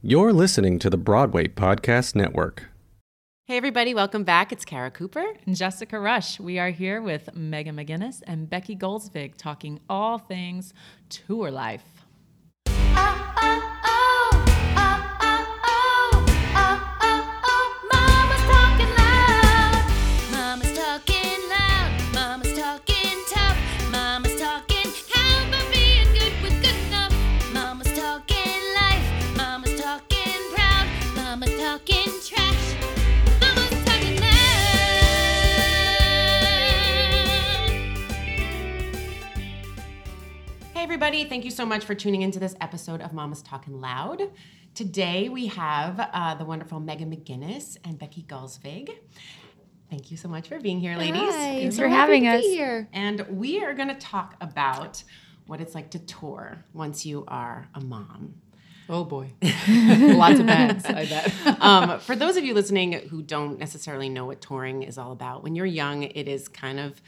You're listening to the Broadway Podcast Network. Hey, everybody, welcome back. It's Kara Cooper. and Jessica Rush. We are here with Megan McGinnis and Becky Gulsvig talking all things tour life. Everybody, thank you so much for tuning into this episode of Mama's Talking Loud. Today we have uh, the wonderful Megan McGinnis and Becky Gulsvig. Thank you so much for being here, ladies. Thanks for having us. Here. And we are going to talk about what it's like to tour once you are a mom. Oh boy. Lots of bags, I bet. um, for those of you listening who don't necessarily know what touring is all about, when you're young, it is kind of,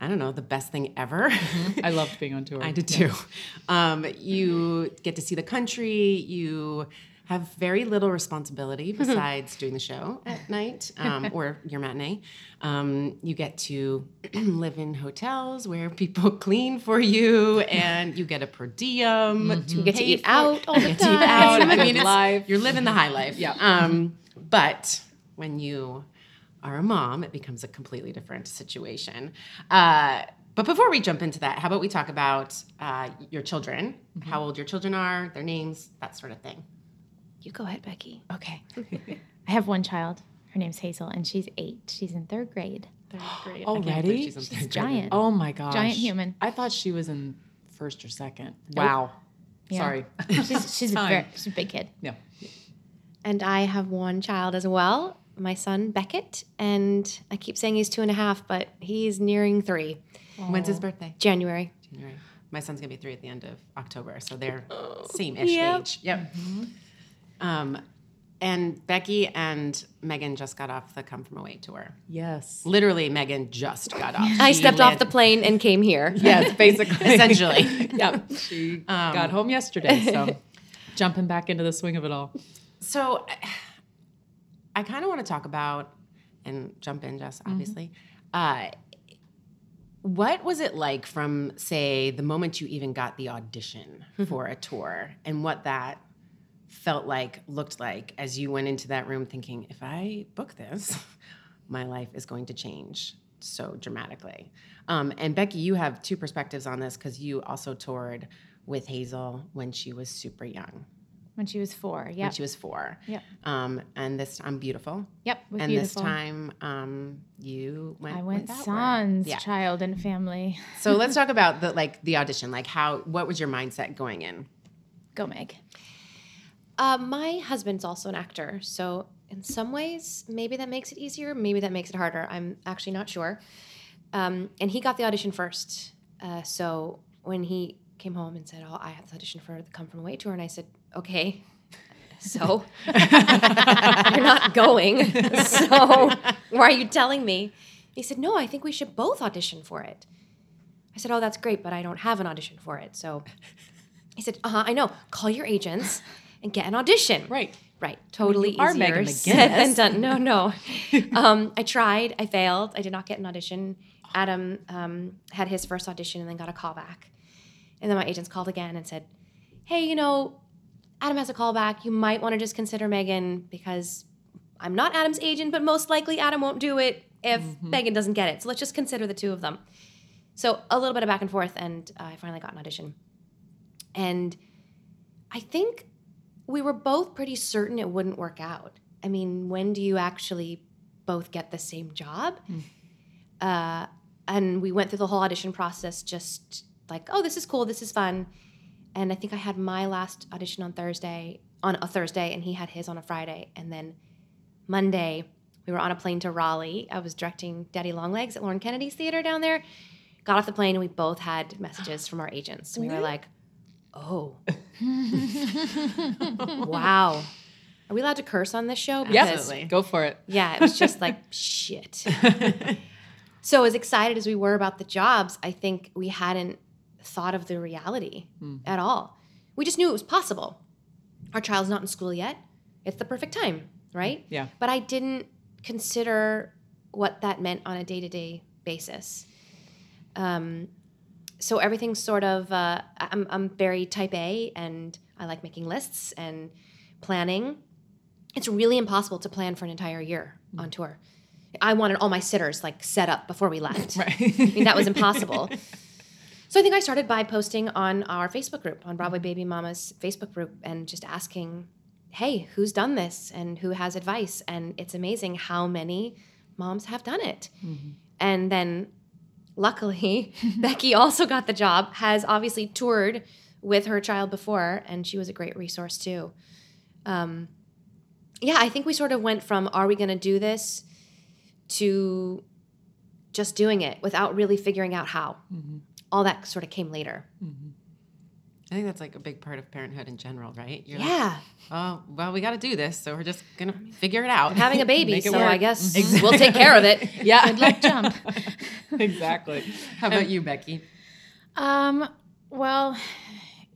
I don't know, the best thing ever. I loved being on tour. I did too. Um, you get to see the country. You have very little responsibility besides doing the show at night um, or your matinee. Um, you get to live in hotels where people clean for you, and you get a per diem. To You get to eat for- out all the You get to eat out. I mean, it's, you're living the high life. Yeah. Um, but when you are a mom, it becomes a completely different situation. Uh, but before we jump into that, how about we talk about uh, your children, how old your children are, their names, that sort of thing. You go ahead, Becky. Okay. I have one child. Her name's Hazel, and she's eight. She's in third grade. I can't believe Already? she's in She's third grade. giant. Oh my gosh. Giant human. I thought she was in first or second. Wow. Yeah. Sorry. She's she's a, very, she's a big kid. yeah. And I have one child as well, my son Beckett. And I keep saying he's two and a half, but he's nearing three. When's his birthday? January. January. My son's gonna be three at the end of October, so they're same-ish Yep. age. Yep. Um, and Becky and Megan just got off the Come From Away tour. Yes. Literally, Megan just got off. I She stepped off the plane and came here. Yes, basically. essentially. yep. She got home yesterday, so jumping back into the swing of it all. So I kind of want to talk about and jump in, Jess, obviously. Uh, what was it like from, say, the moment you even got the audition for a tour and what that felt like, looked like as you went into that room thinking, if I book this, my life is going to change so dramatically. Um, and Becky, you have two perspectives on this because you also toured with Hazel when she was super young When she was four. yeah. when she was four. Yep. Um, and this I'm beautiful. Yep. With and beautiful. this time, um, you went. I went without her. sans Yeah. child and family. So let's talk about the like the audition. Like how? What was your mindset going in? Go Meg. Uh, my husband's also an actor. So, in some ways, maybe that makes it easier. Maybe that makes it harder. I'm actually not sure. Um, and he got the audition first. Uh, so, when he came home and said, Oh, I have the audition for the Come From Away tour, and I said, Okay. So, you're not going. So, why are you telling me? He said, No, I think we should both audition for it. I said, Oh, that's great, but I don't have an audition for it. So, he said, Uh huh, I know. Call your agents and get an audition. Right. Right. Totally you are easier said than done. No, no. um, I tried. I failed. I did not get an audition. Adam um, had his first audition and then got a call back. And then my agents called again and said, hey, you know, Adam has a callback. You might want to just consider Megan because I'm not Adam's agent, but most likely Adam won't do it if Megan doesn't get it. So let's just consider the two of them. So a little bit of back and forth, and uh, I finally got an audition. And I think we were both pretty certain it wouldn't work out. I mean, when do you actually both get the same job? Uh, and we went through the whole audition process just like, oh, this is cool, this is fun. And I think I had my last audition on Thursday, on a Thursday, and he had his on a Friday. And then Monday, we were on a plane to Raleigh. I was directing Daddy Longlegs at Lauren Kennedy's theater down there. Got off the plane, and we both had messages from our agents. And we were like, oh, wow. Are we allowed to curse on this show? Yes. Absolutely. Go for it. Yeah, it was just like shit. so as excited as we were about the jobs, I think we hadn't thought of the reality at all. We just knew it was possible. our child's not in school yet. It's the perfect time, right? Yeah. But I didn't consider what that meant on a day to day basis. Um, so everything's sort of, uh, I'm, I'm very type A and I like making lists and planning. It's really impossible to plan for an entire year on tour. I wanted all my sitters like set up before we left. Right. I mean, that was impossible. So I think I started by posting on our Facebook group, on Broadway Baby Mamas Facebook group, and just asking, hey, who's done this and who has advice? And it's amazing how many moms have done it. And then luckily, Becky also got the job, has obviously toured with her child before, and she was a great resource too. Um, yeah, I think we sort of went from are we going to do this to just doing it without really figuring out how. All that sort of came later. I think that's like a big part of parenthood in general, right? You're like, Yeah. oh, well, we got to do this, so we're just gonna figure it out. I'm having a baby, so work. I guess we'll take care of it. yeah. Good luck, jump. exactly. How about you, Becky? Um, well,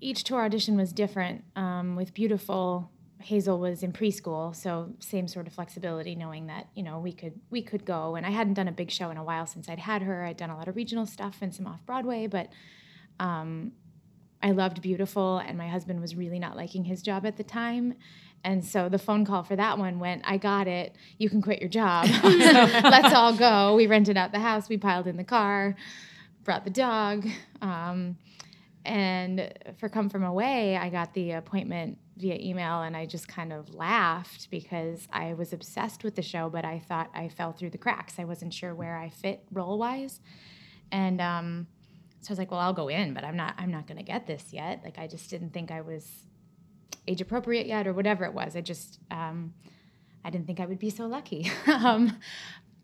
each tour audition was different. Um, with Beautiful, Hazel was in preschool, so same sort of flexibility, knowing that you know we could we could go. And I hadn't done a big show in a while since I'd had her. I'd done a lot of regional stuff and some off Broadway, but um, I loved Beautiful, and my husband was really not liking his job at the time. And so the phone call for that one went, I got it. You can quit your job. Let's all go. We rented out the house. We piled in the car, brought the dog. Um, and for Come From Away, I got the appointment via email and I just kind of laughed because I was obsessed with the show, but I thought I fell through the cracks. I wasn't sure where I fit role wise. And um, so I was like, well, I'll go in, but I'm not I'm not gonna get this yet. Like I just didn't think I was age appropriate yet or whatever it was. I just um, I didn't think I would be so lucky. um,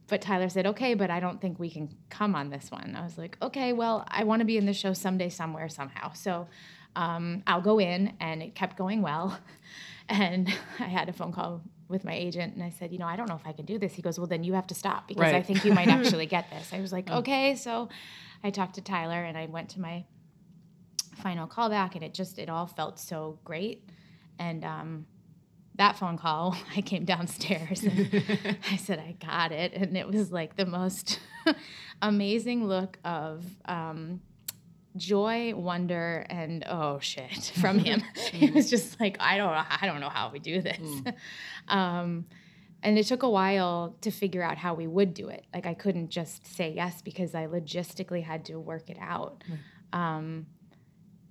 but Tyler said, okay, but I don't think we can come on this one. I was like, okay, well, I want to be in the show someday, somewhere, somehow. So um, I'll go in, and it kept going well. And I had a phone call with my agent, and I said, you know, I don't know if I can do this. He goes, well, then you have to stop because I think you might actually get this. I was like, okay. So I talked to Tyler, and I went to my final callback, and it just it all felt so great. And um, that phone call, I came downstairs and I said, I got it. And it was like the most amazing look of um, joy, wonder, and oh shit from him. it was just like, I don't, I don't know how we do this. um, and it took a while to figure out how we would do it. Like I couldn't just say yes because I logistically had to work it out. Um,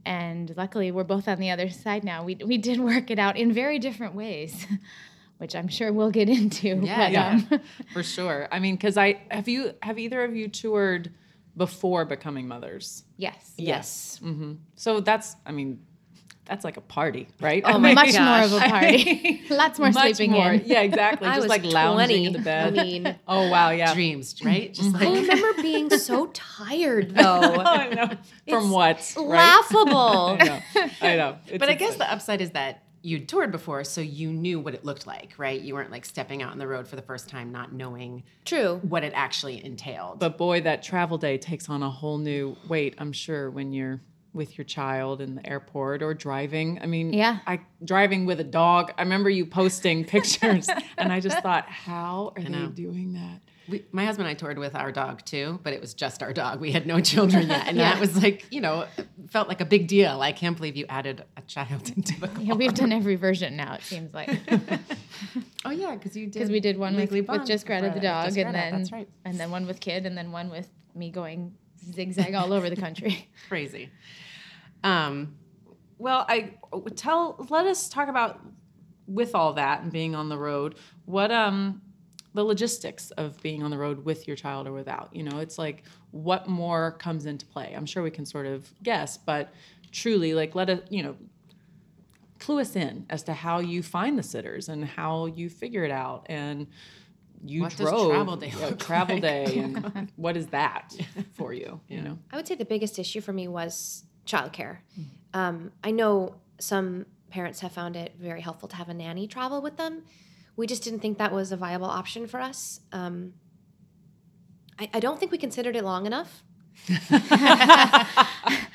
and luckily, we're both on the other side now. We we did work it out in very different ways, which I'm sure we'll get into. Yeah, but, yeah. Um, For sure. I mean, because I have you have either of you toured before becoming mothers? yes. Yes. hmm So that's I mean, that's like a party, right? Oh I my mean, Much gosh. more of a party. Lots more much sleeping more. in. Yeah, exactly. I Just was like lounging 20. in the bed. I mean, oh wow, yeah. Dreams, right? Just I like remember being so tired though. I know. From It's what? Right? Laughable. I know. I know. It's but I guess the upside is that you'd toured before, so you knew what it looked like, right? You weren't like stepping out on the road for the first time, not knowing True. what it actually entailed. But boy, that travel day takes on a whole new weight, I'm sure, when you're with your child in the airport or driving. I mean, Yeah. I driving with a dog. I remember you posting pictures and I just thought, how are they know. doing that? We, my husband and I toured with our dog too, but it was just our dog. We had no children yet, and Yeah. that was like, you know, felt like a big deal. I can't believe you added a child into the. Yeah, we've done every version now. It seems like Oh yeah, because you did. because we did one with, with just Greta the dog, Just and then that's right. and then one with kid, and then one with me going zigzag all over the country. Crazy. Um, Well, I tell let us talk about with all that and being on the road, what um the logistics of being on the road with your child or without. You know, it's like what more comes into play. I'm sure we can sort of guess, but truly like let us, you know, clue us in as to how you find the sitters and how you figure it out and you What does drove travel day yeah, look travel like? day and what is that for you you know I would say the biggest issue for me was childcare. Um, I know some parents have found it very helpful to have a nanny travel with them. We just didn't think that was a viable option for us. Um, I, I don't think we considered it long enough. now I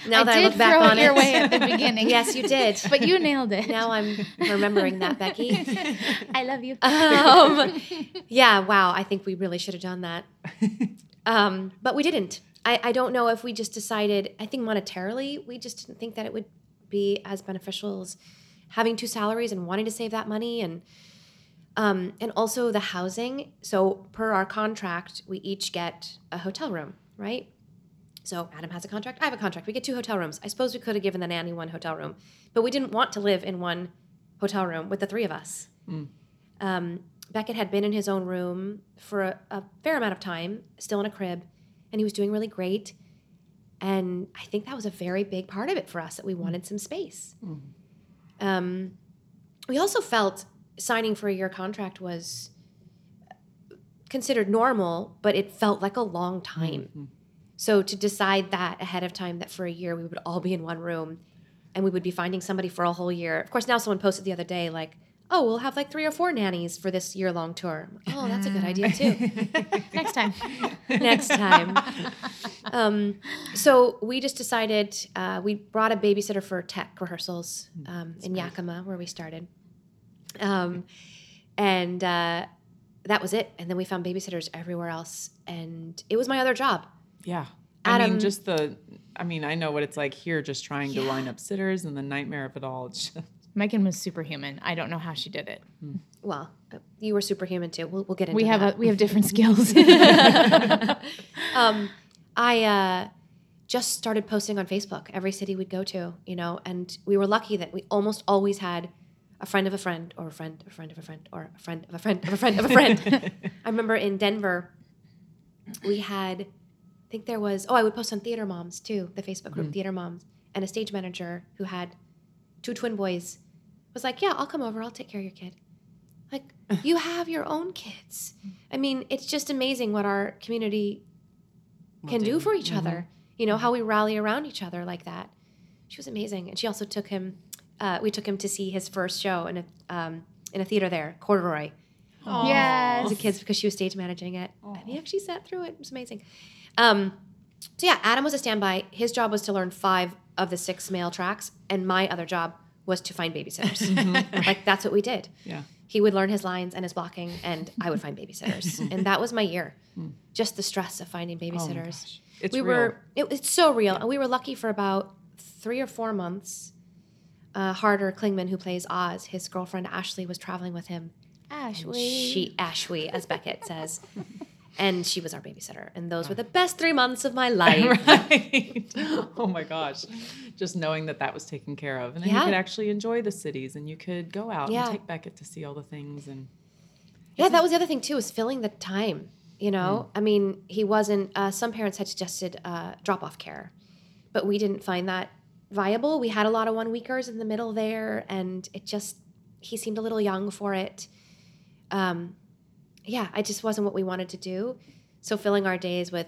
that I did look back on it your it. way at the beginning. yes, you did. but you nailed it. now I'm remembering that, Becky. I love you. Um, yeah, wow. I think we really should have done that. Um, but we didn't. I, I don't know if we just decided, I think monetarily, we just didn't think that it would be as beneficial as having two salaries and wanting to save that money and um, and also the housing. So per our contract, we each get a hotel room, right? So Adam has a contract, I have a contract. We get two hotel rooms. I suppose we could have given the nanny one hotel room, but we didn't want to live in one hotel room with the three of us. Um, Beckett had been in his own room for a, a fair amount of time, still in a crib, and he was doing really great. And I think that was a very big part of it for us that we wanted some space. Um, we also felt signing for a year contract was considered normal, but it felt like a long time. So to decide that ahead of time that for a year we would all be in one room and we would be finding somebody for a whole year. Of course, now someone posted the other day like, "Oh, we'll have like three or four nannies for this year long tour." Like, oh, that's a good idea too. Next time. Next time. Um, so we just decided uh, we brought a babysitter for tech rehearsals um, in Yakima, where we started, um, and uh, that was it. And then we found babysitters everywhere else, and it was my other job. Yeah. I Adam- mean, just the, I mean, I know what it's like here just trying to line up sitters and the nightmare of it all. It's just, Megan was superhuman. I don't know how she did it. Well, uh, you were superhuman too. We'll, we'll get into it. We have that. a, we have different skills. um, I uh, just started posting on Facebook every city we'd go to, you know, and we were lucky that we almost always had a friend of a friend or a friend of a friend of a friend or a friend of a friend of a friend of a friend. I remember in Denver, we had, I think there was, oh, I would post on Theater Moms too, the Facebook group mm. Theater Moms, and a stage manager who had two twin boys was like, yeah, I'll come over, I'll take care of your kid. Like, you have your own kids. I mean, it's just amazing what our community can do for each mm-hmm. other. You know, how mm-hmm. we rally around each other like that. She was amazing. And she also took him, uh, we took him to see his first show in a, um, in a theater there, Corduroy, yes. as a kids because she was stage managing it. And he actually sat through it. It was amazing. Um, so yeah, Adam was a standby. His job was to learn five of the six male tracks, and my other job was to find babysitters. Like that's what we did. yeah. He would learn his lines and his blocking, and I would find babysitters. and that was my year. Just the stress of finding Oh my babysitters. gosh. It's we real. were it, it's so real, and we were lucky for about three or four months. Uh, Harter Clingman, who plays Oz, his girlfriend Ashley was traveling with him. Ashley. She Ashley, as Beckett says, and she was our babysitter. And those were the best three months of my life. right. oh my gosh. Just knowing that that was taken care of. And then Yeah. you could actually enjoy the cities and you could go out Yeah. and take Beckett to see all the things. And Yeah, that was the other thing too, was filling the time. You know, Hmm. I mean, he wasn't. Uh, some parents had suggested uh, drop-off care, but we didn't find that viable. We had a lot of one-weekers in the middle there, and it just he seemed a little young for it. Um, yeah, it just wasn't what we wanted to do. So filling our days with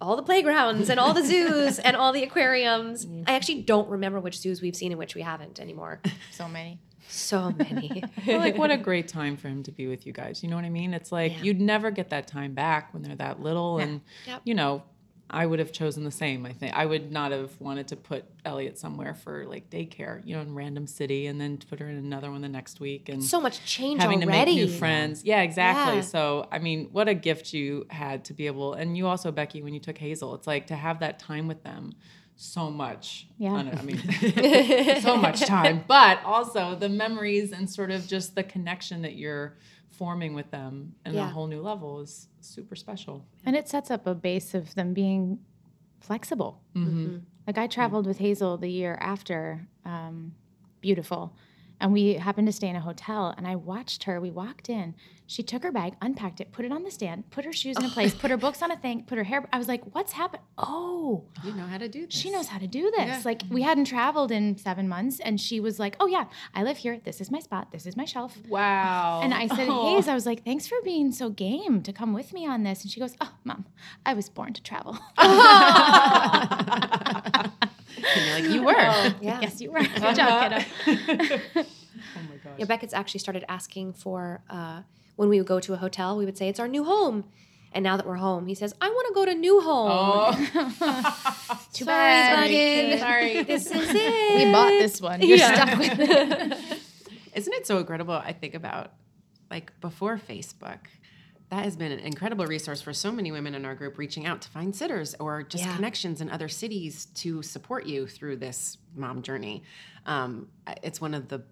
all the playgrounds and all the zoos and all the aquariums. I actually don't remember which zoos we've seen and which we haven't anymore. So many. So many. Like what a great time for him to be with you guys. You know what I mean? It's like Yeah. you'd never get that time back when they're that little. And Yep. you know, I would have chosen the same. I think I would not have wanted to put Elliot somewhere for like daycare, you know, in random city, and then put her in another one the next week. And so much change having already. to make new friends. Yeah, exactly. Yeah. So, I mean, what a gift you had to be able, and you also, Becky, when you took Hazel, it's like to have that time with them so much. Yeah. I, I mean, so much time, but also the memories and sort of just the connection that you're forming with them in a whole new level is super special. And it sets up a base of them being flexible. Mm-hmm. Like I traveled with Hazel the year after um, Beautiful, and we happened to stay in a hotel. And I watched her. We walked in. She took her bag, unpacked it, put it on the stand, put her shoes in a oh. place, put her books on a thing, put her hair. I was like, "What's happened? Oh, You know how to do this. she knows how to do this." Yeah. Like we hadn't traveled in seven months, and she was like, "Oh yeah, I live here. This is my spot. This is my shelf." Wow. And I said, Oh. Hayes, I was like, thanks for being so game to come with me on this. And she goes, Oh, mom, I was born to travel. And you're like, you were. Yeah. yes, you were. Good job, kiddo. oh my gosh. Yeah, Beckett's actually started asking for uh, when we would go to a hotel, we would say it's our new home, And now that we're home, he says, I want to go to New Home. Oh. Too Sorry, bad. buddy. Sorry. This is it. We bought this one. You're Yeah. stuck with it. Isn't it so incredible? I think about like before Facebook, that has been an incredible resource for so many women in our group reaching out to find sitters or just Yeah. connections in other cities to support you through this mom journey. Um, it's one of the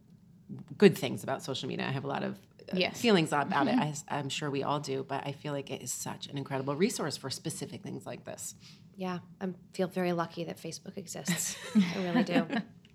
good things about social media. I have a lot of uh, Yes. feelings about it. I, I'm sure we all do, but I feel like it is such an incredible resource for specific things like this. Yeah, I feel very lucky that Facebook exists. I really do.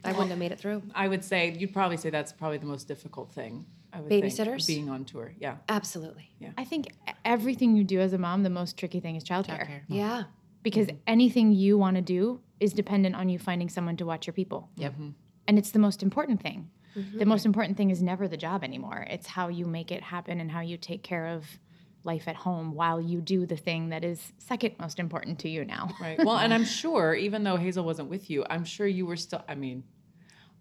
I wouldn't have made it through. I would say you'd probably say that's probably the most difficult thing. I would think, Babysitters? being on tour. Yeah. Absolutely. Yeah, I think everything you do as a mom, the most tricky thing is childcare. Childcare. Yeah. Because mm-hmm. anything you want to do is dependent on you finding someone to watch your people. Yep. Mm-hmm. And it's the most important thing. Mm-hmm. The most important thing is never the job anymore. It's how you make it happen and how you take care of life at home while you do the thing that is second most important to you now. Right. Well, and I'm sure, even though Hazel wasn't with you, I'm sure you were still. I mean,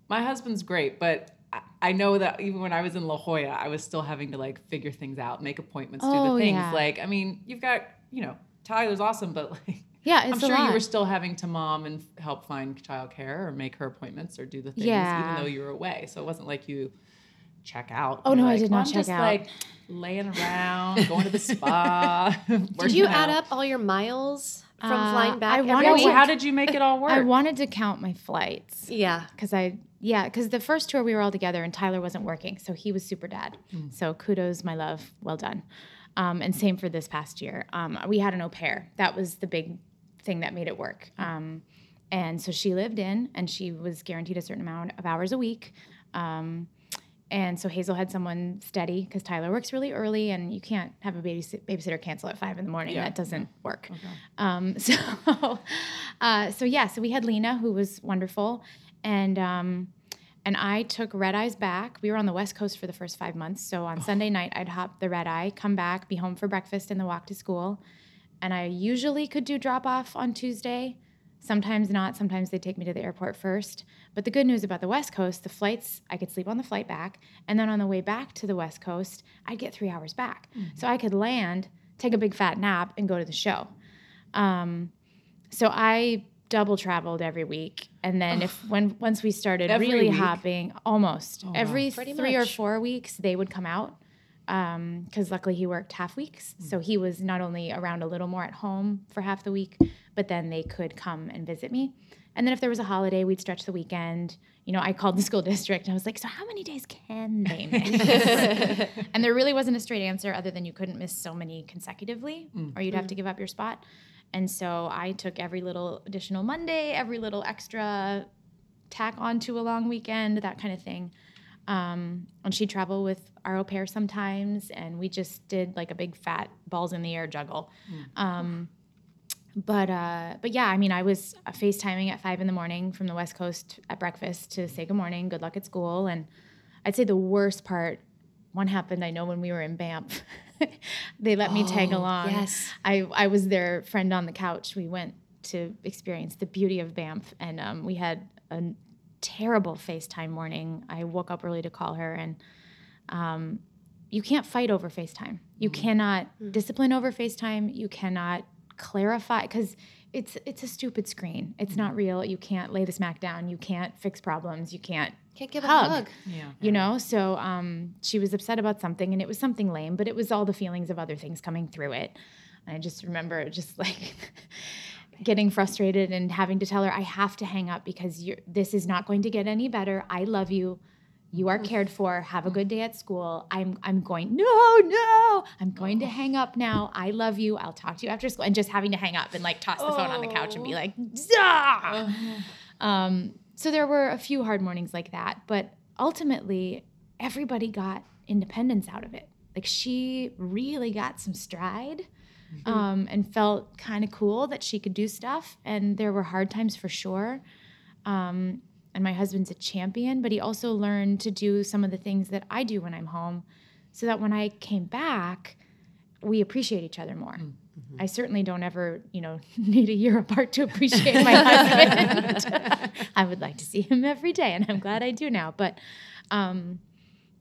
my husband's great, but I, I know that even when I was in La Jolla, I was still having to like figure things out, make appointments, do Oh, the things. yeah. Like, I mean, you've got, you know, Tyler's awesome, but like, Yeah, I'm it's a sure you were still having to mom and help find childcare or make her appointments or do the things, Yeah. even though you were away. So it wasn't like you check out. Oh, You're no, I like, did "Well, not I'm check just, out." Like laying around, going to the spa. Did you add up all your miles from Uh, flying back? I every wanted Yeah, week? well, how did you make it all work? I wanted to count my flights. Yeah. because I yeah because the first tour we were all together and Tyler wasn't working, so he was super dad. So kudos, my love, well done. Um, and same for this past year. Um, we had an au pair. That was the big thing that made it work. Um, and so she lived in, and she was guaranteed a certain amount of hours a week. Um, and so Hazel had someone steady because Tyler works really early, and you can't have a babys- babysitter cancel at five in the morning. That doesn't work. Um, so, uh, so yeah, so we had Lena, who was wonderful, and um, and I took red eyes back. We were on the West Coast for the first five months. So on Sunday night, I'd hop the red eye, come back, be home for breakfast, and the walk to school. And I usually could do drop off on Tuesday. Sometimes not. Sometimes they take me to the airport first. But the good news about the West Coast, the flights, I could sleep on the flight back. And then on the way back to the West Coast, I'd get three hours back. So I could land, take a big fat nap, and go to the show. Um, so I double traveled every week. And then if when once we started Every really week? hopping, almost oh, every Pretty three or four weeks, they would come out um, because luckily he worked half weeks. Hmm. So he was not only around a little more at home for half the week, but then they could come and visit me. And then if there was a holiday, we'd stretch the weekend. You know, I called the school district and I was like, so how many days can they miss? and there really wasn't a straight answer other than you couldn't miss so many consecutively mm. or you'd have to mm. give up your spot. And so I took every little additional Monday, every little extra tack onto a long weekend, that kind of thing. Um, and she'd travel with our au pair sometimes, and we just did like a big fat balls in the air juggle. Um, but uh, but yeah, I mean, I was uh, FaceTiming at five in the morning from the West Coast at breakfast to say good morning, good luck at school, and I'd say the worst part. One happened, I know, when we were in Banff. they let me tag along. yes. I, I was their friend on the couch. We went to experience the beauty of Banff, and um, we had a terrible FaceTime morning. I woke up early to call her, and um, you can't fight over FaceTime. You cannot discipline over FaceTime. You cannot clarify because it's it's a stupid screen. It's not real. You can't lay the smack down. You can't fix problems. You can't Can't give a Hug. hug. yeah. you know so um, she was upset about something and it was something lame but it was all the feelings of other things coming through it and i just remember just like getting frustrated and having to tell her i have to hang up because you're, this is not going to get any better i love you you are cared for. Have a good day at school. I'm i'm going no no. I'm going to hang up now. I love you. I'll talk to you after school. And just having to hang up and like toss the phone on the couch and be like Zah! Um, so there were a few hard mornings like that, but ultimately, everybody got independence out of it. Like she really got some stride um, and felt kind of cool that she could do stuff. And there were hard times for sure. Um, and my husband's a champion, but he also learned to do some of the things that I do when I'm home so that when I came back, we appreciate each other more. I certainly don't ever, you know, need a year apart to appreciate my husband. I would like to see him every day, and I'm glad I do now. But, um,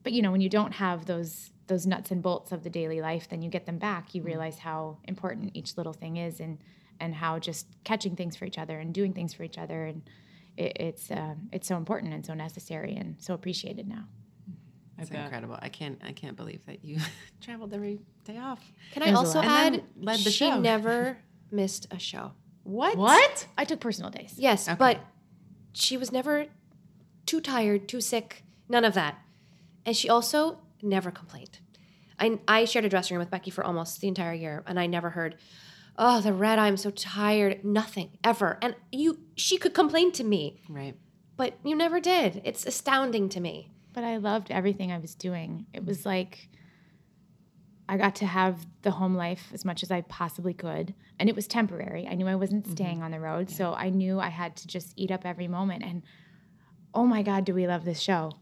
but you know, when you don't have those those nuts and bolts of the daily life, then you get them back. You realize how important each little thing is, and and how just catching things for each other and doing things for each other, and it, it's uh, it's so important and so necessary and so appreciated now. I It's incredible. I can't. I can't believe that you traveled every day off. Can I also lot. And then add? led the she show. never missed a show. What? What? I took personal days. Yes, Okay. but she was never too tired, too sick, none of that. And she also never complained. I, I shared a dressing room with Becky for almost the entire year, and I never heard, "Oh, the red, eye, I'm so tired." Nothing ever. And you, she could complain to me, Right. but you never did. It's astounding to me. But I loved everything I was doing. It was like I got to have the home life as much as I possibly could. And it was temporary. I knew I wasn't mm-hmm. staying on the road. So I knew I had to just eat up every moment. And oh my God, do we love this show?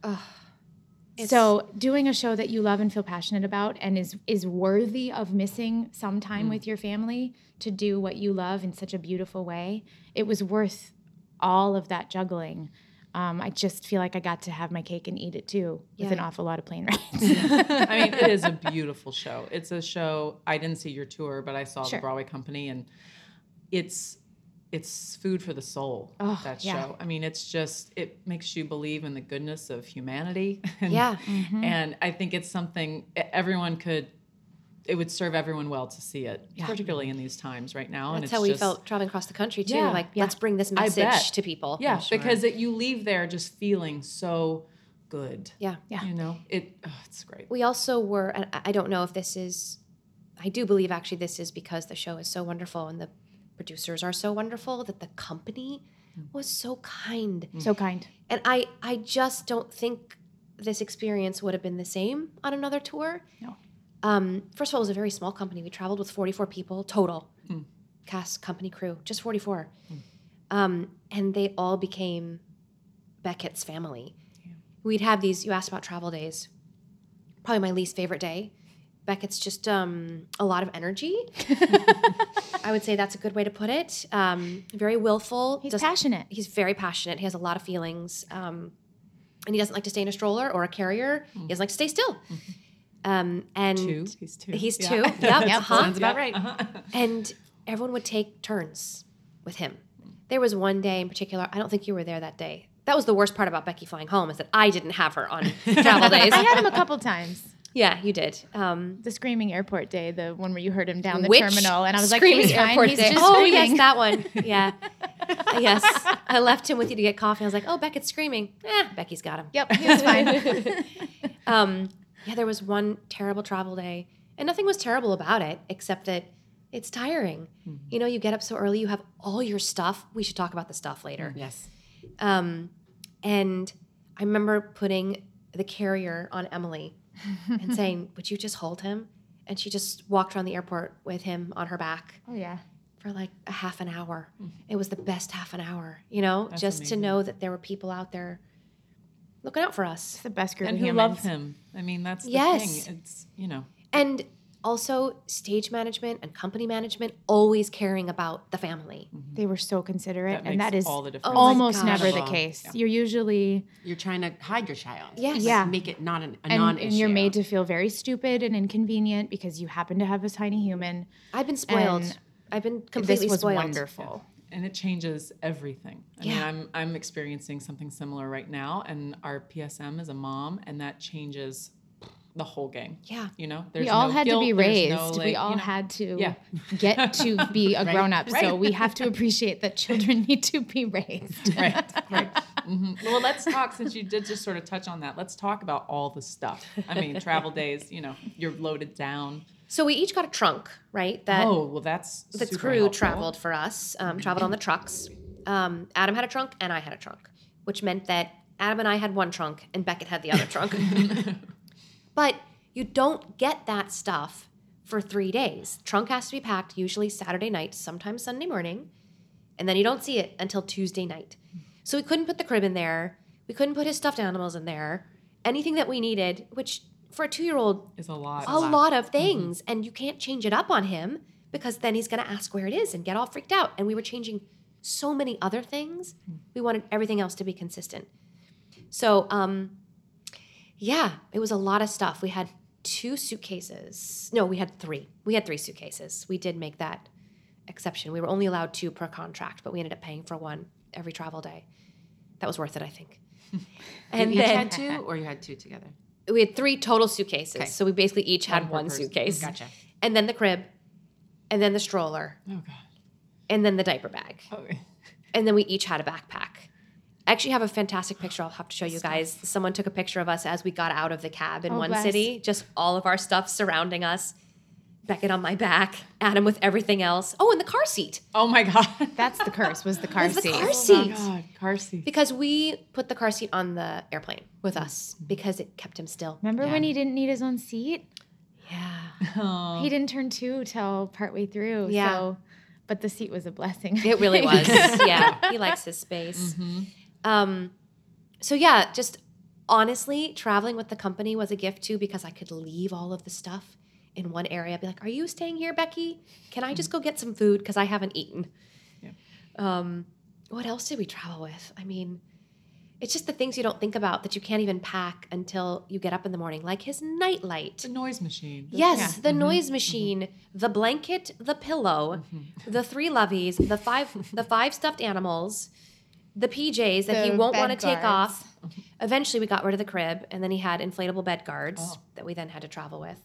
So doing a show that you love and feel passionate about and is is worthy of missing some time with your family to do what you love in such a beautiful way, it was worth all of that juggling. Um, I just feel like I got to have my cake and eat it too, with Yeah. an awful lot of plane rides. I mean, it is a beautiful show. It's a show. I didn't see your tour, but I saw Sure. the Broadway company, and it's it's food for the soul. Oh, that yeah. show. I mean, it's just it makes you believe in the goodness of humanity. And, Yeah. Mm-hmm. and I think it's something everyone could. It would serve everyone well to see it, particularly in these times right now. and That's it's how we just, felt traveling across the country too. Yeah. like, Yeah. let's bring this message to people. Yeah, because it, you leave there just feeling so good. Yeah. Yeah. You know, it. Oh, it's great. We also were, and I I don't know if this is, I do believe actually this is because the show is so wonderful and the producers are so wonderful that the company was so kind. so kind. And I, I just don't think this experience would have been the same on another tour. No. Um, first of all, it was a very small company. We traveled with 44 people total, cast, company, crew, just 44. Um, and they all became Beckett's family. We'd have these, you asked about travel days, probably my least favorite day. Beckett's just um, a lot of energy. I would say that's a good way to put it. Um, very willful. He's does- passionate. He's very passionate. He has a lot of feelings. Um, and he doesn't like to stay in a stroller or a carrier. He doesn't like to stay still. Um, and Two. He's two. He's Yeah. two. Yep. Yep, uh-huh. Sounds about right. And everyone would take turns with him. There was one day in particular, I don't think you were there that day. That was the worst part about Becky flying home is that I didn't have her on travel days. I had him a couple times. Yeah, you did. Um, The screaming airport day, the one where you heard him down the terminal, and I was like, screaming "He's fine. airport He's day. just oh screaming." yes, that one. Yeah, yes. I left him with you to get coffee. I was like, oh, Beckett's screaming. Eh, Becky's got him. Yep, he was fine. um, yeah, there was one terrible travel day, and nothing was terrible about it except that it's tiring. You know, you get up so early, you have all your stuff. We should talk about the stuff later. Yes. Um, and I remember putting the carrier on Emily and saying, "Would you just hold him?" And she just walked around the airport with him on her back oh yeah. for like a half an hour. Mm. It was the best half an hour, you know, just to know that there were people out there looking out for us. It's the best group and of who humans. love him. I mean, that's the Yes. thing. It's you know. And also stage management and company management always caring about the family. Mm-hmm. They were so considerate, That and that is all the difference. almost oh gosh. never the Incredible. case. You're usually You're trying to hide your child. Yes. Yeah. Make it not an, a and, non-issue. and you're made to feel very stupid and inconvenient because you happen to have a tiny human. I've been spoiled. And I've been completely this was spoiled. wonderful. and it changes everything. I mean, Yeah. I'm I'm experiencing something similar right now, and our PSM is a mom, and that changes the whole game. Yeah. You know, there's we all no had to be raised. no, like, we you all know- had to Yeah. get to be a grown up. So we have to appreciate that children need to be raised. right, right. hmm Well, let's talk since you did just sort of touch on that. Let's talk about all the stuff. I mean, travel days. You know, you're loaded down. So we each got a trunk, right? That oh, well, that's the crew helpful. traveled for us, um, traveled on the trucks. Um, Adam had a trunk and I had a trunk, which meant that Adam and I had one trunk and Beckett had the other trunk. but you don't get that stuff for three days. Trunk has to be packed usually Saturday night, sometimes Sunday morning, and then you don't see it until Tuesday night. So we couldn't put the crib in there. We couldn't put his stuffed animals in there. Anything that we needed, which for a two year old Is a lot. a lot of things and you can't change it up on him because then he's going to ask where it is and get all freaked out and we were changing so many other things we wanted everything else to be consistent so um yeah it was a lot of stuff we had two suitcases. No, we had three. We had three suitcases. We did make that exception. We were only allowed two per contract, but we ended up paying for one every travel day. That was worth it, I think. and you then had two, or you had two together. we had three total suitcases. Okay. So we basically each had per one suitcase. Gotcha. And then the crib, and then the stroller, Oh god. and then the diaper bag. Okay. And then we each had a backpack. I actually have a fantastic picture I'll have to show you guys. Someone took a picture of us as we got out of the cab in Oh, one bless. city, just all of our stuff surrounding us. Beckett on my back, Adam with everything else. Oh, and the car seat. Oh my god. That's the curse. Was the car Was the seat? car Oh seat. my god. Car seat. Because we put the car seat on the airplane with us mm-hmm. because it kept him still. Remember when he didn't need his own seat? Yeah. Oh. He didn't turn two till partway through. Yeah. So, but the seat was a blessing. It really was. yeah, he likes his mm-hmm. space. Um, so yeah, just honestly, traveling with the company was a gift too because I could leave all of the stuff in one area. Be like, "Are you staying here, Becky? Can I just go get some food because I haven't eaten?" Yeah. Um, what else did we travel with? I mean, it's just the things you don't think about that you can't even pack until you get up in the morning, like his nightlight. The noise machine. Yes, the noise machine, the blanket, the pillow, the three loveys, the five the five stuffed animals, the PJs that he won't want to take off. Eventually we got rid of the crib and then he had inflatable bed guards Oh. that we then had to travel with.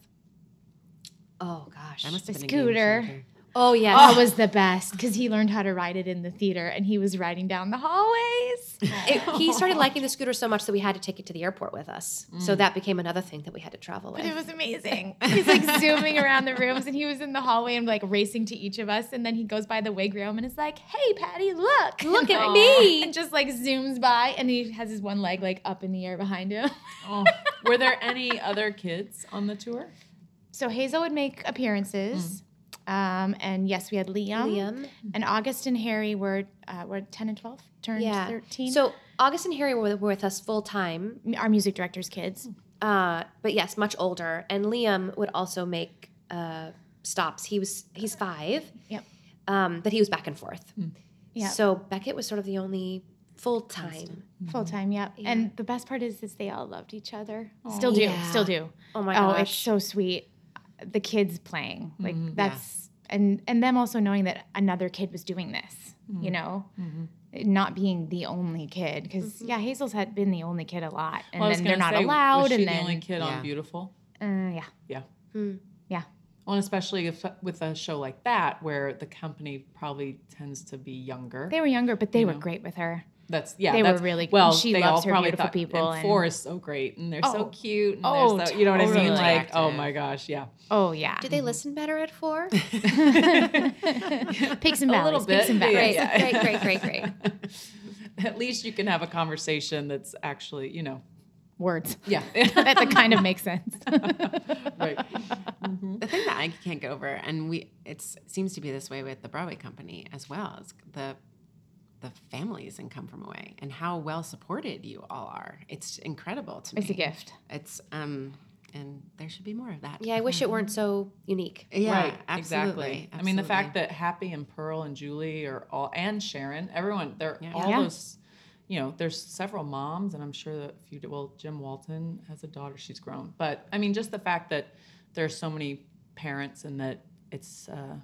Oh gosh. That must have The been a game scooter. changer. oh yes. That oh. was the best because he learned how to ride it in the theater and he was riding down the hallways. It- he started liking the scooter so much that we had to take it to the airport with us. So mm. that became another thing that we had to travel with. But it was amazing. He's like zooming around the rooms and he was in the hallway and like racing to each of us. And then he goes by the wig room and is like, hey, Patty, look. Look at And, me. And just like zooms by and he has his one leg like up in the air behind him. Oh. Were there any other kids on the tour? So Hazel would make appearances. Mm. Um, and yes, we had Liam. Liam. And August and Harry were uh, were 10 and 12, turned Yeah. 13. So August and Harry were, were with us full time. our music director's kids. Uh, but yes, much older. And Liam would also make uh, stops. He was he's five. Yep. Um, but he was back and forth. Yeah. So Beckett was sort of the only full time. Full time, yep. Yeah. And the best part is, is they all loved each other. Still do, Yeah. still do. Oh my gosh, oh, it's so sweet. The kids playing, mm-hmm. like that's, and and them also knowing that another kid was doing this. Mm-hmm. You know, mm-hmm. not being the only kid because yeah, Hazel's had been the only kid a lot, and Well, then they're not say, allowed, Was she and the then only kid Yeah. on Beautiful? uh, yeah, Yeah. Hmm. yeah. Well, and especially if with a show like that, where the company probably tends to be younger. They were younger, but they were know. great with her. That's yeah. They were really- well. she they loves all her probably beautiful thought, people, And and- four is so great, and they're so Oh. cute. And Oh, they're so, you know what I mean? totally. Like, oh my gosh, yeah. Oh yeah, Did they listen better at four? peaks and A little valleys, peaks bit, and yeah. valleys. Great, great, great, great, great. At least you can have a conversation that's actually, you know, Words yeah, that, that kind of makes sense. right. Mm-hmm. The thing that I can't get over, and we it's it seems to be this way with the Broadway company as well, is the the families in Come From Away and how well supported you all are. It's incredible to me. It's a gift. It's um and there should be more of that. Yeah, I wish it weren't so unique. Yeah, right, absolutely. exactly. I mean, the fact that Happy and Pearl and Julie are all, and Sharon, everyone, they're Yeah. all Yeah. those, you know, there's several moms, and I'm sure that if you, do- well, Jim Walton has a daughter, she's grown. But I mean, just the fact that there's so many parents and that it's, uh,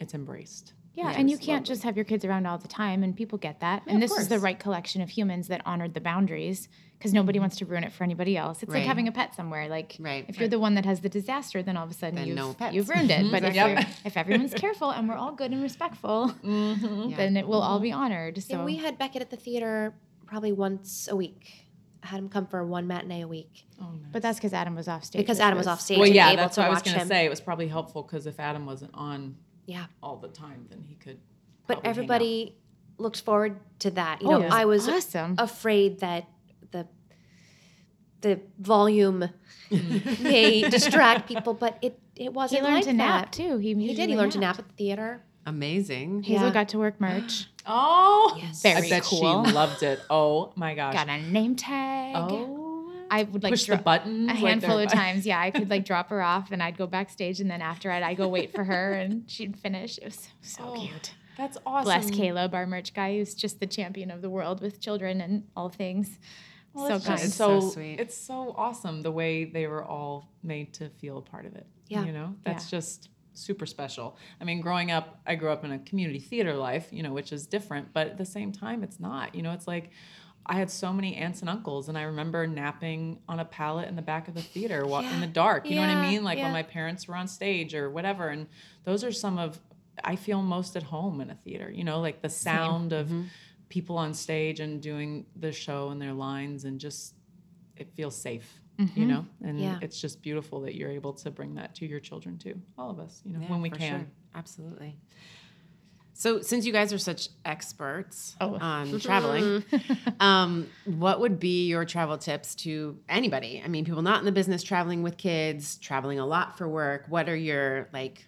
it's embraced. Yeah, and you can't lovely. just have your kids around all the time, and people get that. Yeah, and this is the right collection of humans that honored the boundaries because nobody mm-hmm. wants to ruin it for anybody else. It's Right. like having a pet somewhere. Like, Right. if you're the one that has the disaster, then all of a sudden Then you've, no you've ruined it. Mm-hmm. But if, Yep. if everyone's careful and we're all good and respectful, mm-hmm. Yeah. then it will all be honored. So And we had Beckett at the theater probably once a week. I had him come for one matinee a week Oh, nice. but that's because Adam was off stage. because Adam was off stage well, and yeah, able that's to what I was going to say. It was probably helpful because if Adam wasn't on Yeah, all the time, then he could. but probably hang out. everybody looked forward to that. You Oh, know, it was I was awesome. afraid that the the volume may distract people, but it it wasn't he learned like to nap too. He, He did. He learned to nap at the theater. amazing. Hazel Yeah. got to work merch. Oh, Yes. Very I bet cool. she loved it. Oh my gosh. Got a name tag. Oh, I would like push dro- the buttons a handful they're- of times. Yeah, I could like drop her off, and I'd go backstage, and then after it, I'd go wait for her, and she'd finish. It was so, so Oh, cute. That's awesome. Bless Caleb, our merch guy, who's just the champion of the world with children and all things. Well, So it's kind. just So so, sweet. It's so awesome the way they were all made to feel a part of it. Yeah. You know, that's Yeah. just super special. I mean, growing up, I grew up in a community theater life, you know, which is different, but at the same time, it's not. You know, it's like I had so many aunts and uncles, and I remember napping on a pallet in the back of the theater wa- in the dark. You know what I mean? Like yeah. when my parents were on stage or whatever. And those are some of, I feel most at home in a theater, you know, like the sound of mm-hmm. people on stage and doing the show and their lines and just it feels safe you mm-hmm. know and Yeah. it's just beautiful that you're able to bring that to your children too all of us you know Yeah, when we for can sure. Absolutely. So, since you guys are such experts Oh. on traveling, um, what would be your travel tips to anybody? I mean, people not in the business traveling with kids, traveling a lot for work. What are your like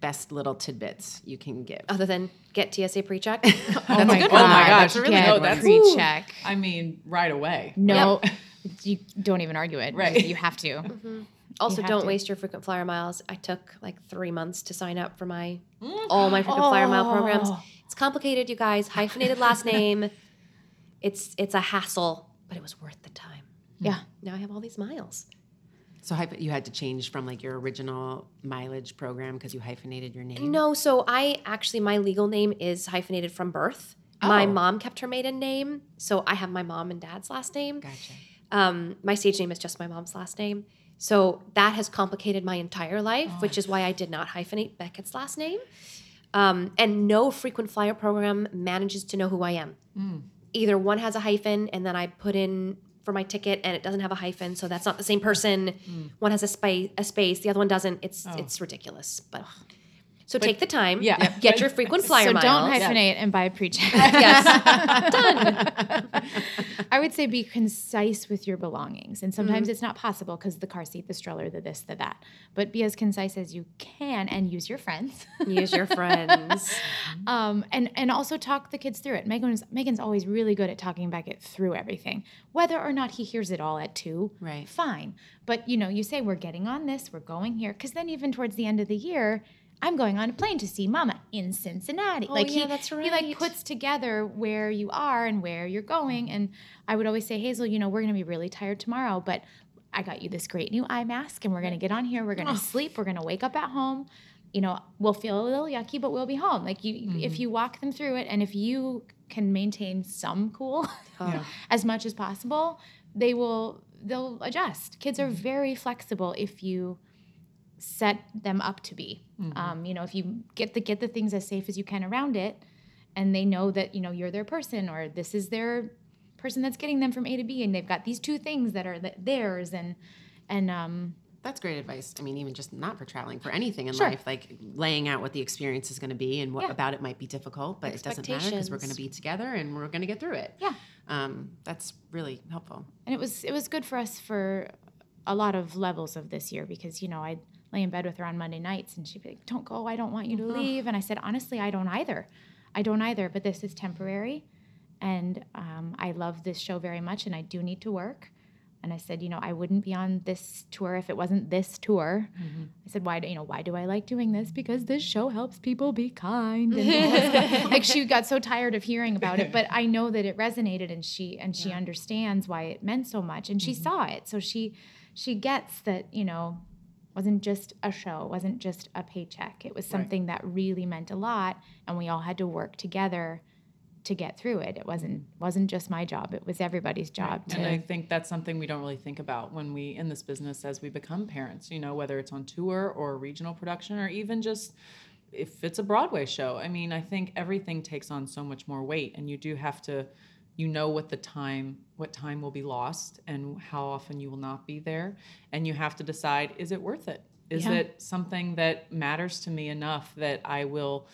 best little tidbits you can give? Other than get TSA pre-check. Oh my good god! one. Oh my gosh, That's a really Get good one. that's- pre-check. i mean right away No, you don't even argue it. Right. You have to. Also, don't to. waste your frequent flyer miles. I took like three months to sign up for my all my frequent flyer mile programs. Oh. It's complicated, you guys. Hyphenated last name. It's it's a hassle, but it was worth the time. Yeah. Now I have all these miles. So, you had to change from like your original mileage program because you hyphenated your name. No, so I actually my legal name is hyphenated from birth. Oh. My Oh. mom kept her maiden name, so I have my mom and dad's last name. Gotcha. Um, my stage name is just my mom's last name. So that has complicated my entire life, which is why I did not hyphenate Beckett's last name. Um, and no frequent flyer program manages to know who I am. Either one has a hyphen, and then I put in for my ticket, and it doesn't have a hyphen, so that's not the same person. One has a space, a space, the other one doesn't. It's it's ridiculous. But so take the time. yeah. Get your frequent flyer so miles. don't hyphenate and buy a pre-check. yes. Done. I would say be concise with your belongings. And sometimes it's not possible because the car seat, the stroller, the this, the that. But be as concise as you can and use your friends. Use your friends. um, and and also talk the kids through it. Megan's Megan's always really good at talking Beckett through everything, whether or not he hears it all at two. Right. Fine, but you know, you say we're getting on this, we're going here, because then even towards the end of the year. I'm going on a plane to see Mama in Cincinnati. Oh, like yeah, he, that's he like puts together where you are and where you're going. And I would always say, Hazel, you know, we're gonna be really tired tomorrow, but I got you this great new eye mask, and we're gonna get on here. We're gonna oh. sleep. We're gonna wake up at home you know, we'll feel a little yucky, but we'll be home. Like you, if mm-hmm. you walk them through it, and if you can maintain some cool as much as possible, they will they'll adjust. Kids are mm-hmm. very flexible if you set them up to be. Um, you know, if you get the get the things as safe as you can around it, and they know that you know you're their person or this is their person that's getting them from A to B, and they've got these two things that are th- theirs, and and um, That's great advice. I mean, even just not for traveling, for anything in Sure. life, like laying out what the experience is going to be and what Yeah. about it might be difficult, but it doesn't matter because we're going to be together and we're going to get through it. Yeah. Um, that's really helpful. and it was it was good for us for a lot of levels of this year because you know I'd lay in bed with her on Monday nights and she'd be like, "Don't go, I don't want you to leave," and I said, "Honestly, I don't either, I don't either, but this is temporary, and um, I love this show very much, and I do need to work." And I said, you know, I wouldn't be on this tour if it wasn't this tour. I said, why do you know why do I like doing this? Because this show helps people be kind. And like she got so tired of hearing about it, but I know that it resonated, and she and she understands why it meant so much, and she saw it, so she she gets that you know wasn't just a show, it wasn't just a paycheck. It was something that really meant a lot, and we all had to work together to get through it. It wasn't wasn't just my job; it was everybody's job. And To, I think that's something we don't really think about when we in this business as we become parents, you know, whether it's on tour or regional production or even just if it's a Broadway show. I mean, I think everything takes on so much more weight and you do have to you know what the time what time will be lost and how often you will not be there and you have to decide is it worth it? Is Yeah. it something that matters to me enough that I will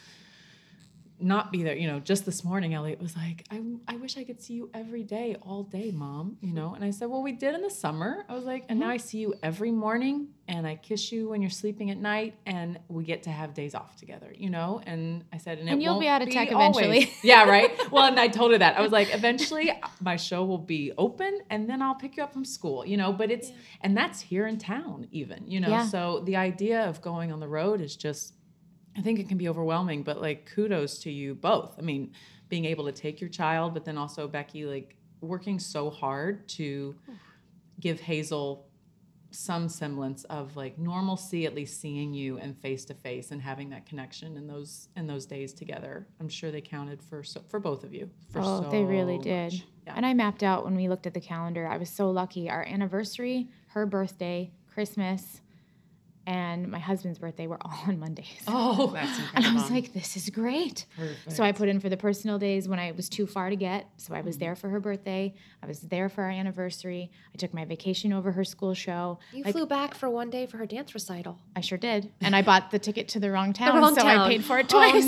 not be there. You know, just this morning, Elliot was like, I, I wish I could see you every day, all day, mom. You know, and I said, Well, we did in the summer. I was like, And mm-hmm. now I see you every morning and I kiss you when you're sleeping at night and we get to have days off together, you know? And I said, And, And you'll be out of tech eventually. yeah, right. Well, and I told her that. I was like, Eventually my show will be open and then I'll pick you up from school, you know? But it's, and that's here in town, even, you know? Yeah. So the idea of going on the road is just, I think it can be overwhelming, but like kudos to you both. I mean, being able to take your child, but then also Becky, like working so hard to give Hazel some semblance of like normalcy at least seeing you and face to face and having that connection in those in those days together i'm sure they counted for so, for both of you for Oh, they really so did. Yeah. And I mapped out when we looked at the calendar. I was so lucky. Our anniversary, her birthday, Christmas, and my husband's birthday were all on Mondays. oh That's incredible. And I was like, this is great. So I put in for the personal days when I was too far to get. So I was mm. there for her birthday. I was there for our anniversary. I took my vacation over her school show. You Like, flew back for one day for her dance recital. I sure did. And I bought the ticket to the wrong town. wrong so town. I paid for it oh, twice.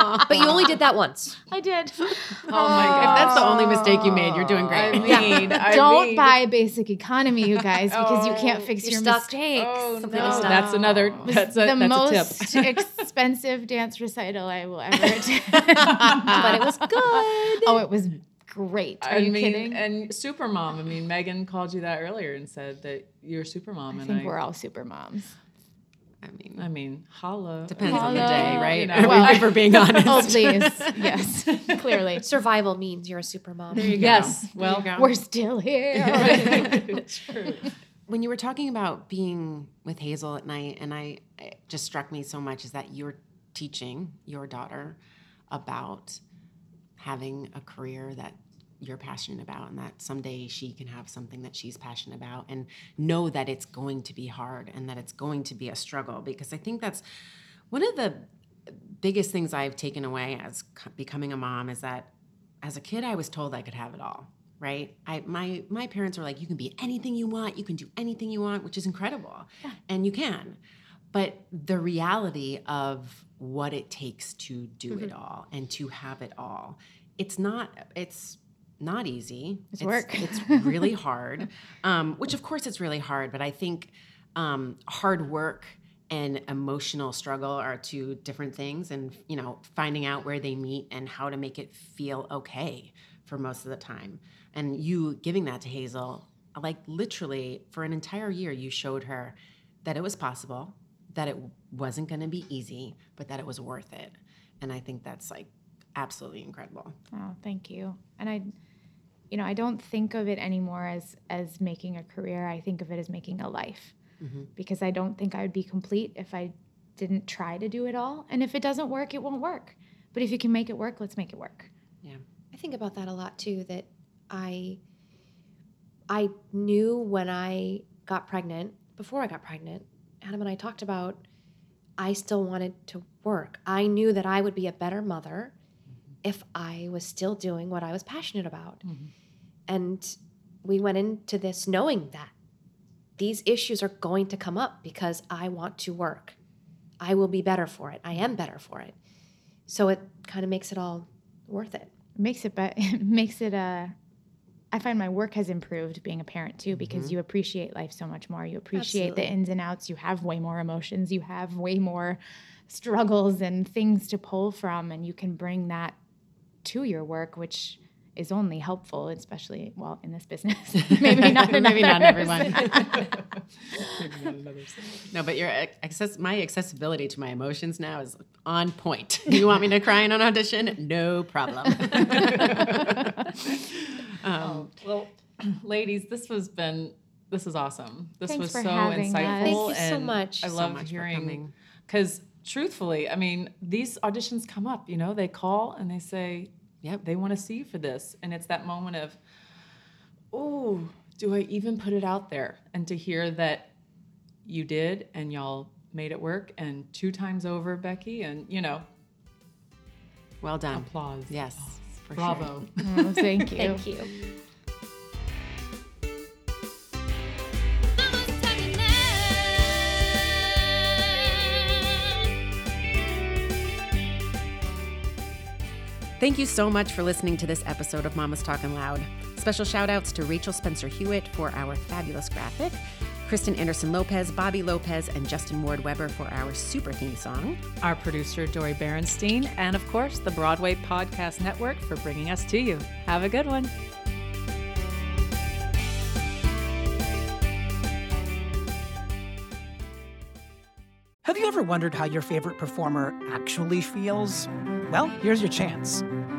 But you only did that once. I did. oh my god! If that's the only mistake you made, you're doing I great. mean, I Don't mean- buy basic economy, you guys, because you oh, can't fix your stuck. mistakes. Oh, no. Stuck. That's another. That's a, the that's a most tip. expensive dance recital I will ever attend. But it was good. oh, it was great. Are I you mean, kidding? and super mom. I mean, Megan called you that earlier and said that you're super mom. I and think I, we're all super moms. I mean, I mean, holla. depends on the day, right? You know. If Well- if we're being honest. Oh, please. Yes, clearly. Survival means you're a super mom. Yes. Well, We're still here. it's true. when you were talking about being with Hazel at night, and I it just struck me so much is that you're teaching your daughter about having a career that you're passionate about and that someday she can have something that she's passionate about and know that it's going to be hard and that it's going to be a struggle. Because I think that's one of the biggest things I've taken away as becoming a mom is that as a kid I was told I could have it all right? I my my parents were like you can be anything you want you can do anything you want which is incredible. And you can. But the reality of what it takes to do mm-hmm. it all and to have it all it's not it's not easy It's work. it's really hard um, which of course it's really hard but i think um, hard work and emotional struggle are two different things and you know finding out where they meet and how to make it feel okay for most of the time and you giving that to hazel like literally for an entire year you showed her that it was possible that it wasn't going to be easy but that it was worth it and i think that's like absolutely incredible Oh, thank you. And I, you know, I don't think of it anymore as as making a career. I think of it as making a life, mm-hmm. because I don't think I would be complete if I didn't try to do it all. And if it doesn't work, it won't work. But if you can make it work, let's make it work. yeah I think about that a lot too. That I I knew when I got pregnant, before I got pregnant, Adam and I talked about I still wanted to work. I knew that I would be a better mother if I was still doing what I was passionate about. And we went into this knowing that these issues are going to come up because I want to work. I will be better for it. I am better for it. So it kind of makes it all worth it. It makes it, but it makes it Uh, I find my work has improved being a parent too because you appreciate life so much more. You appreciate the ins and outs. You have way more emotions. You have way more struggles and things to pull from, and you can bring that to your work, which is only helpful, especially well in this business. Maybe not. Maybe not others. everyone. no, but your access, my accessibility to my emotions now is on point. You want me to cry in an audition? No problem. um, Well, ladies, this has been this is awesome. This Thanks was for so having us. insightful. Thank you so much. I So love much hearing because truthfully, I mean, these auditions come up. You know, they call and they say, Yep. they want to see you for this, and it's that moment of, oh, do I even put it out there? And to hear that you did and y'all made it work, and two times over, Becky, and you know, well done. applause. Yes, oh, for Bravo. Oh, thank you. Thank you. Thank you so much for listening to this episode of Mama's Talking Loud. Special shout outs to Rachel Spencer Hewitt for our fabulous graphic, Kristen Anderson Lopez, Bobby Lopez, and Justin Ward Weber for our super theme song. Our producer, Dori Berinstein, and of course, the Broadway Podcast Network for bringing us to you. Have a good one. Have you ever wondered how your favorite performer actually feels? Well, here's your chance.